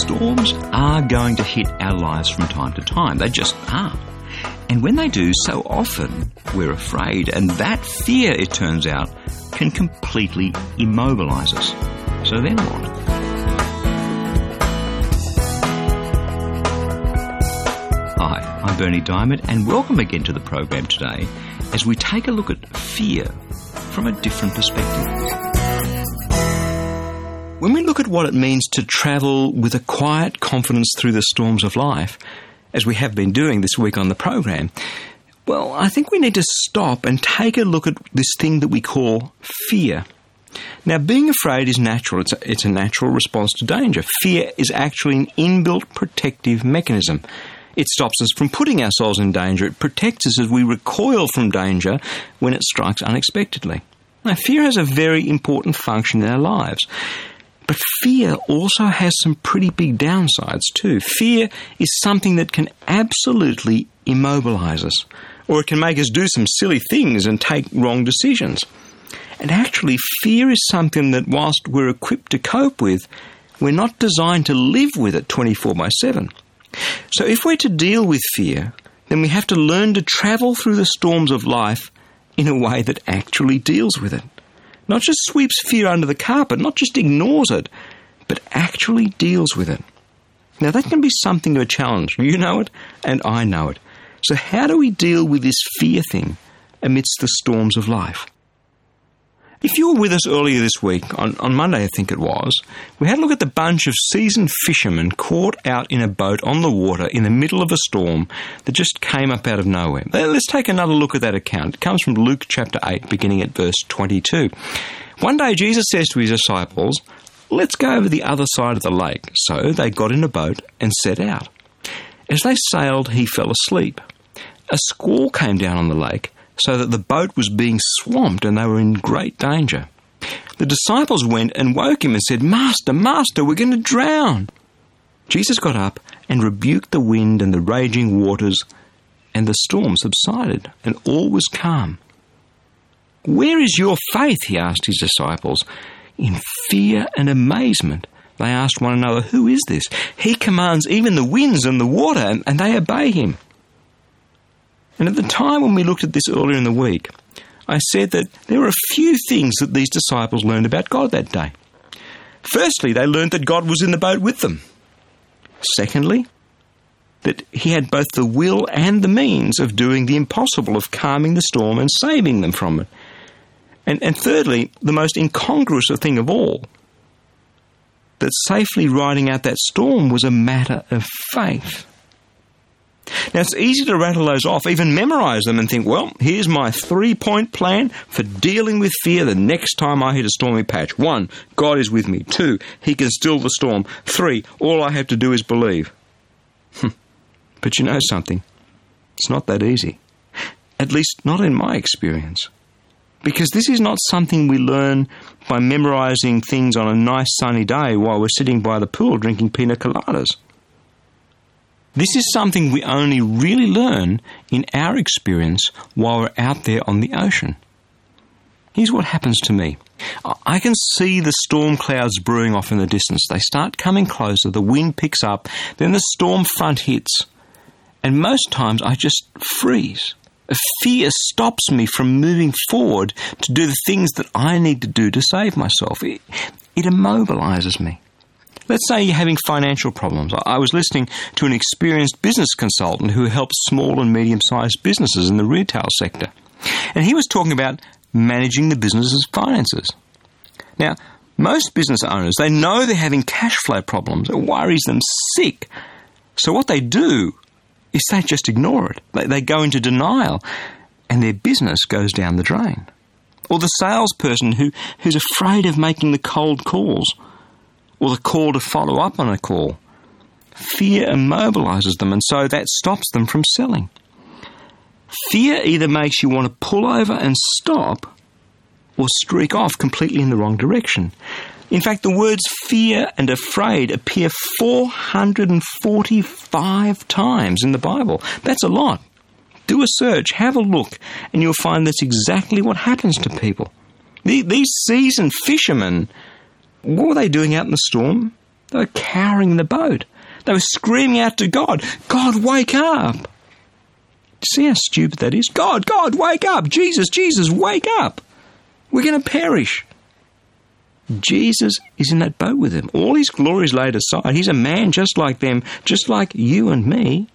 Storms are going to hit our lives from time to time. They just are. And when they do, so often we're afraid, and that fear, it turns out, can completely immobilize us. So then what? Hi, I'm Bernie Dymet, and welcome again to the program today as we take a look at fear from a different perspective. When we look at what it means to travel with a quiet confidence through the storms of life, as we have been doing this week on the program, well, I think we need to stop and take a look at this thing that we call fear. Now, being afraid is natural. It's a, it's a natural response to danger. Fear is actually an inbuilt protective mechanism. It stops us from putting ourselves in danger. It protects us as we recoil from danger when it strikes unexpectedly. Now, fear has a very important function in our lives. But fear also has some pretty big downsides too. Fear is something that can absolutely immobilize us, or it can make us do some silly things and take wrong decisions. And actually, fear is something that, whilst we're equipped to cope with, we're not designed to live with it 24 by 7. So, if we're to deal with fear, then we have to learn to travel through the storms of life in a way that actually deals with it. Not just sweeps fear under the carpet, not just ignores it, but actually deals with it. Now, that can be something of a challenge. You know it, and I know it. So, how do we deal with this fear thing amidst the storms of life? If you were with us earlier this week, on, on Monday I think it was, we had a look at the bunch of seasoned fishermen caught out in a boat on the water in the middle of a storm that just came up out of nowhere. Let's take another look at that account. It comes from Luke chapter 8, beginning at verse 22. One day Jesus says to his disciples, Let's go over the other side of the lake. So they got in a boat and set out. As they sailed, he fell asleep. A squall came down on the lake so that the boat was being swamped and they were in great danger. The disciples went and woke him and said, Master, Master, we're going to drown. Jesus got up and rebuked the wind and the raging waters, and the storm subsided, and all was calm. Where is your faith? he asked his disciples. In fear and amazement, they asked one another, Who is this? He commands even the winds and the water, and they obey him. And at the time when we looked at this earlier in the week, I said that there were a few things that these disciples learned about God that day. Firstly, they learned that God was in the boat with them. Secondly, that he had both the will and the means of doing the impossible, of calming the storm and saving them from it. And, and thirdly, the most incongruous thing of all, that safely riding out that storm was a matter of faith. Now, it's easy to rattle those off, even memorize them and think, well, here's my three point plan for dealing with fear the next time I hit a stormy patch. One, God is with me. Two, He can still the storm. Three, all I have to do is believe. Hmm. but you know something? It's not that easy. At least, not in my experience. Because this is not something we learn by memorizing things on a nice sunny day while we're sitting by the pool drinking pina coladas. This is something we only really learn in our experience while we're out there on the ocean. Here's what happens to me. I can see the storm clouds brewing off in the distance. They start coming closer, the wind picks up, then the storm front hits. And most times I just freeze. Fear stops me from moving forward to do the things that I need to do to save myself. It, it immobilizes me. Let's say you're having financial problems. I was listening to an experienced business consultant who helps small and medium sized businesses in the retail sector. And he was talking about managing the business's finances. Now, most business owners, they know they're having cash flow problems. It worries them sick. So what they do is they just ignore it. They, they go into denial and their business goes down the drain. Or the salesperson who, who's afraid of making the cold calls or the call to follow up on a call. Fear immobilizes them, and so that stops them from selling. Fear either makes you want to pull over and stop or streak off completely in the wrong direction. In fact, the words fear and afraid appear 445 times in the Bible. That's a lot. Do a search, have a look, and you'll find that's exactly what happens to people. These seasoned fishermen what were they doing out in the storm? They were cowering in the boat. They were screaming out to God, God, wake up. See how stupid that is? God, God, wake up. Jesus, Jesus, wake up. We're going to perish. Jesus is in that boat with them. All his glory is laid aside. He's a man just like them, just like you and me.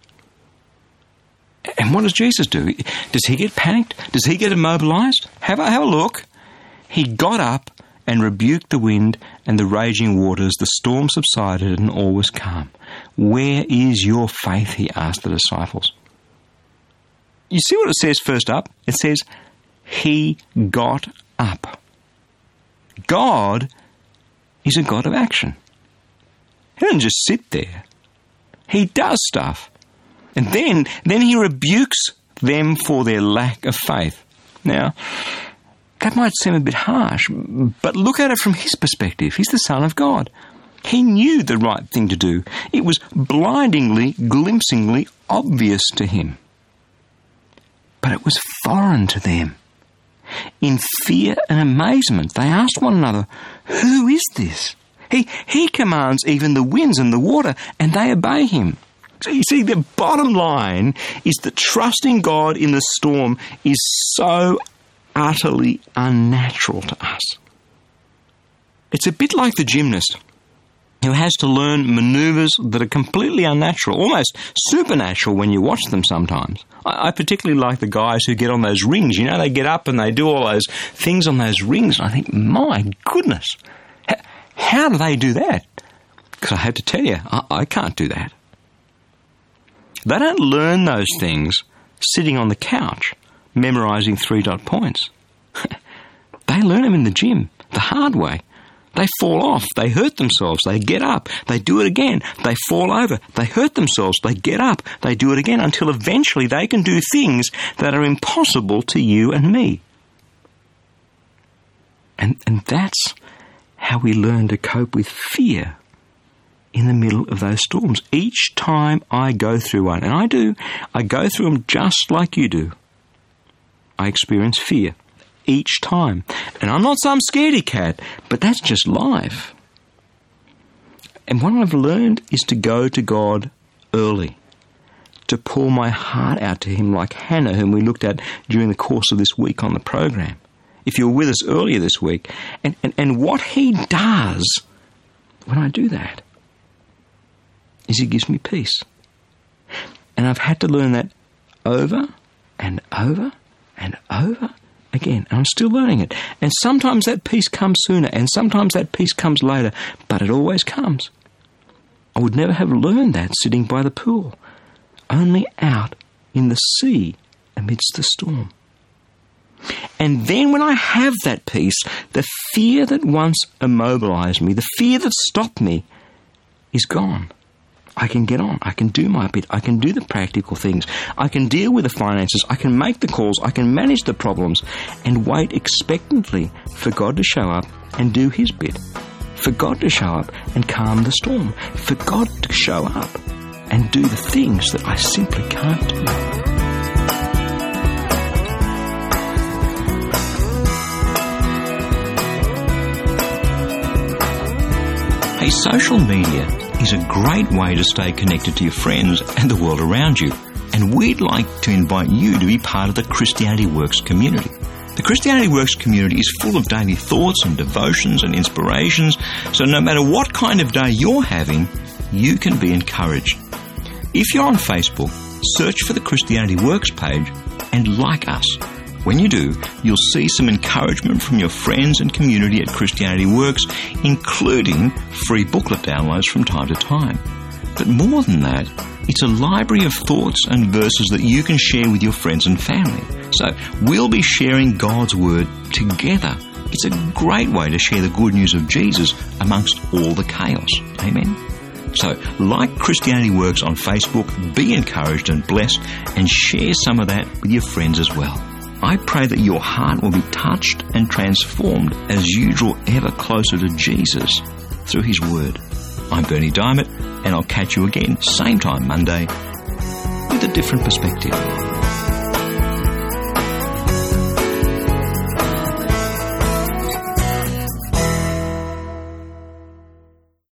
And what does Jesus do? Does he get panicked? Does he get immobilized? Have a, have a look. He got up and rebuked the wind and the raging waters. The storm subsided and all was calm. Where is your faith? He asked the disciples. You see what it says first up? It says, He got up. God is a God of action. He doesn't just sit there. He does stuff. And then, then he rebukes them for their lack of faith. Now, that might seem a bit harsh, but look at it from his perspective. He's the Son of God. He knew the right thing to do. It was blindingly, glimpsingly obvious to him. But it was foreign to them. In fear and amazement, they asked one another, Who is this? He, he commands even the winds and the water, and they obey him. So you see, the bottom line is that trusting God in the storm is so utterly unnatural to us. It's a bit like the gymnast who has to learn maneuvers that are completely unnatural, almost supernatural when you watch them sometimes. I, I, particularly like the guys who get on those rings. You know, they get up and they do all those things on those rings, and I think, my goodness, how, how do they do that? Because I have to tell you, I, I can't do that. They don't learn those things sitting on the couch memorizing three dot points. they learn them in the gym, the hard way. They fall off, they hurt themselves, they get up, they do it again, they fall over, they hurt themselves, they get up, they do it again until eventually they can do things that are impossible to you and me. And, and that's how we learn to cope with fear in the middle of those storms. Each time I go through one, and I do, I go through them just like you do. I experience fear each time. And I'm not some scaredy cat, but that's just life. And what I've learned is to go to God early, to pour my heart out to Him, like Hannah, whom we looked at during the course of this week on the program. If you were with us earlier this week, and, and, and what He does when I do that is He gives me peace. And I've had to learn that over and over and over again. And I'm still learning it. And sometimes that peace comes sooner, and sometimes that peace comes later, but it always comes. I would never have learned that sitting by the pool, only out in the sea amidst the storm. And then when I have that peace, the fear that once immobilized me, the fear that stopped me, is gone. I can get on. I can do my bit. I can do the practical things. I can deal with the finances. I can make the calls. I can manage the problems and wait expectantly for God to show up and do His bit. For God to show up and calm the storm. For God to show up and do the things that I simply can't do. Hey, social media is a great way to stay connected to your friends and the world around you. And we'd like to invite you to be part of the Christianity Works community. The Christianity Works community is full of daily thoughts and devotions and inspirations, so no matter what kind of day you're having, you can be encouraged. If you're on Facebook, search for the Christianity Works page and like us when you do, you'll see some encouragement from your friends and community at Christianity Works, including free booklet downloads from time to time. But more than that, it's a library of thoughts and verses that you can share with your friends and family. So we'll be sharing God's Word together. It's a great way to share the good news of Jesus amongst all the chaos. Amen. So, like Christianity Works on Facebook, be encouraged and blessed and share some of that with your friends as well. I pray that your heart will be touched and transformed as you draw ever closer to Jesus through His Word. I'm Bernie Dymet, and I'll catch you again, same time Monday, with a different perspective.